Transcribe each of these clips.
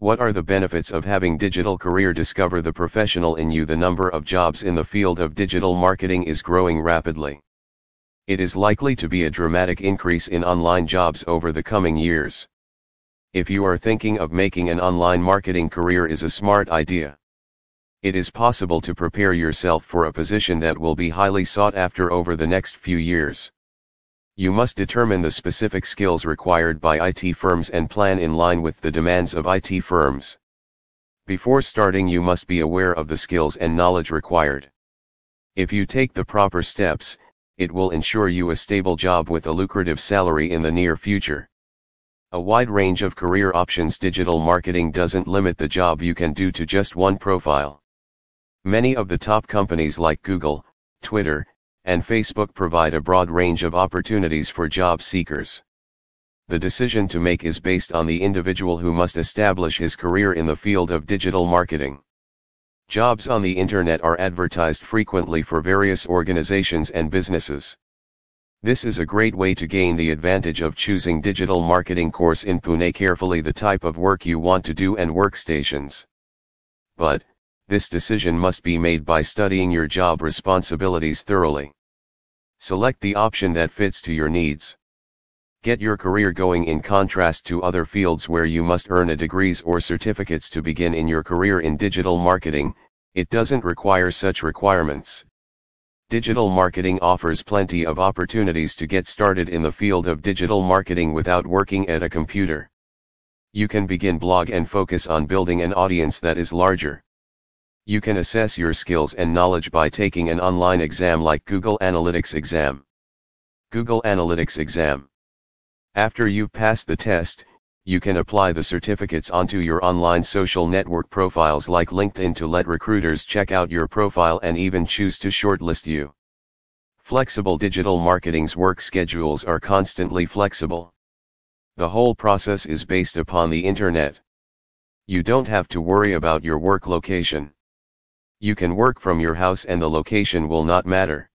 What are the benefits of having digital career discover the professional in you the number of jobs in the field of digital marketing is growing rapidly. It is likely to be a dramatic increase in online jobs over the coming years. If you are thinking of making an online marketing career is a smart idea. It is possible to prepare yourself for a position that will be highly sought after over the next few years. You must determine the specific skills required by IT firms and plan in line with the demands of IT firms. Before starting you must be aware of the skills and knowledge required. If you take the proper steps, it will ensure you a stable job with a lucrative salary in the near future. A wide range of career options digital marketing doesn't limit the job you can do to just one profile. Many of the top companies like Google, Twitter, and Facebook provide a broad range of opportunities for job seekers. The decision to make is based on the individual who must establish his career in the field of digital marketing. Jobs on the internet are advertised frequently for various organizations and businesses. This is a great way to gain the advantage of choosing digital marketing course in Pune carefully the type of work you want to do and workstations. But, this decision must be made by studying your job responsibilities thoroughly. Select the option that fits to your needs. Get your career going in contrast to other fields where you must earn a degrees or certificates to begin in your career in digital marketing, it doesn't require such requirements. Digital marketing offers plenty of opportunities to get started in the field of digital marketing without working at a computer. You can begin blog and focus on building an audience that is larger. You can assess your skills and knowledge by taking an online exam like Google Analytics exam. Google Analytics exam. After you've passed the test, you can apply the certificates onto your online social network profiles like LinkedIn to let recruiters check out your profile and even choose to shortlist you. Flexible digital marketing's work schedules are constantly flexible. The whole process is based upon the internet. You don't have to worry about your work location. You can work from your house and the location will not matter.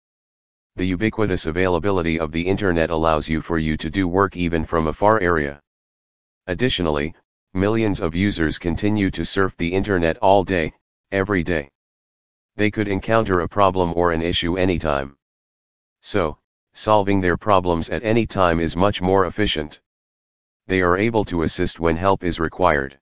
The ubiquitous availability of the internet allows you for you to do work even from a far area. Additionally, millions of users continue to surf the internet all day, every day. They could encounter a problem or an issue anytime. So, solving their problems at any time is much more efficient. They are able to assist when help is required.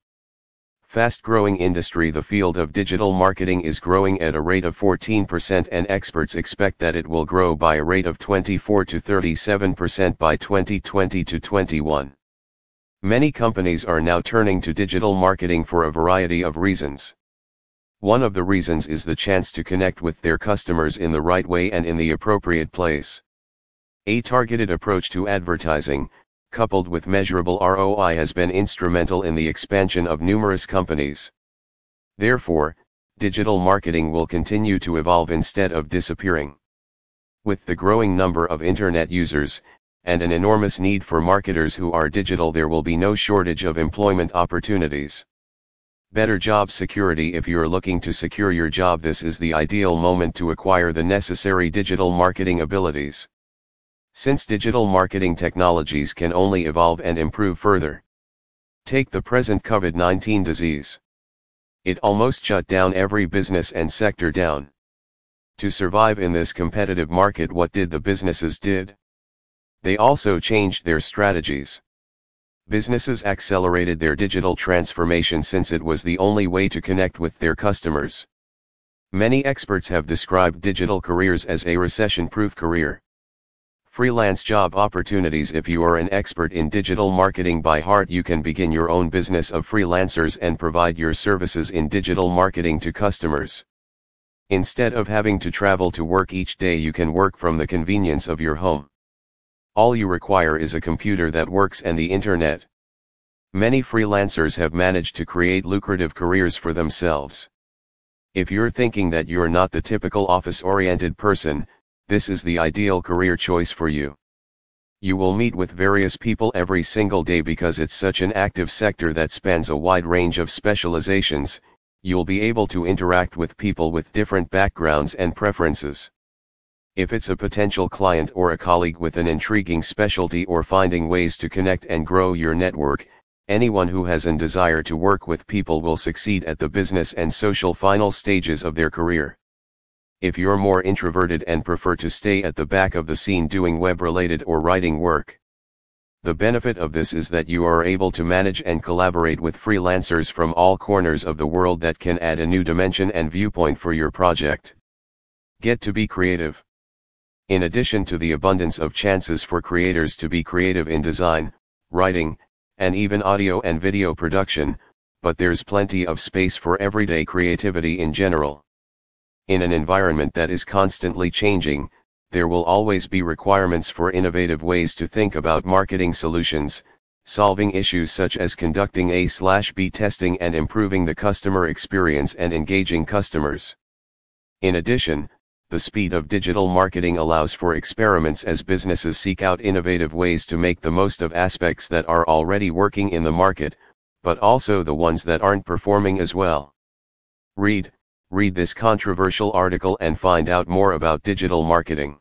Fast-growing industry The field of digital marketing is growing at a rate of 14% and experts expect that it will grow by a rate of 24 to 37% by 2020 to 21. Many companies are now turning to digital marketing for a variety of reasons. One of the reasons is the chance to connect with their customers in the right way and in the appropriate place. A targeted approach to advertising, coupled with measurable ROI has been instrumental in the expansion of numerous companies. Therefore, digital marketing will continue to evolve instead of disappearing. With the growing number of internet users, and an enormous need for marketers who are digital there will be no shortage of employment opportunities. Better job security If you're looking to secure your job this is the ideal moment to acquire the necessary digital marketing abilities. Since digital marketing technologies can only evolve and improve further. Take the present COVID-19 disease. It almost shut down every business and sector down. To survive in this competitive market what did the businesses did? They also changed their strategies. Businesses accelerated their digital transformation since it was the only way to connect with their customers. Many experts have described digital careers as a recession-proof career. Freelance job opportunities If you are an expert in digital marketing by heart you can begin your own business of freelancers and provide your services in digital marketing to customers. Instead of having to travel to work each day you can work from the convenience of your home. All you require is a computer that works and the internet. Many freelancers have managed to create lucrative careers for themselves. If you're thinking that you're not the typical office-oriented person, this is the ideal career choice for you. You will meet with various people every single day because it's such an active sector that spans a wide range of specializations, you'll be able to interact with people with different backgrounds and preferences. If it's a potential client or a colleague with an intriguing specialty or finding ways to connect and grow your network, Anyone who has an desire to work with people will succeed at the business and social final stages of their career. If you're more introverted and prefer to stay at the back of the scene doing web related or writing work, the benefit of this is that you are able to manage and collaborate with freelancers from all corners of the world that can add a new dimension and viewpoint for your project. Get to be creative. In addition to the abundance of chances for creators to be creative in design, writing, and even audio and video production, but there's plenty of space for everyday creativity in general. In an environment that is constantly changing, there will always be requirements for innovative ways to think about marketing solutions, solving issues such as conducting A/B testing and improving the customer experience and engaging customers. In addition, the speed of digital marketing allows for experiments as businesses seek out innovative ways to make the most of aspects that are already working in the market, but also the ones that aren't performing as well. Read, read this controversial article and find out more about digital marketing.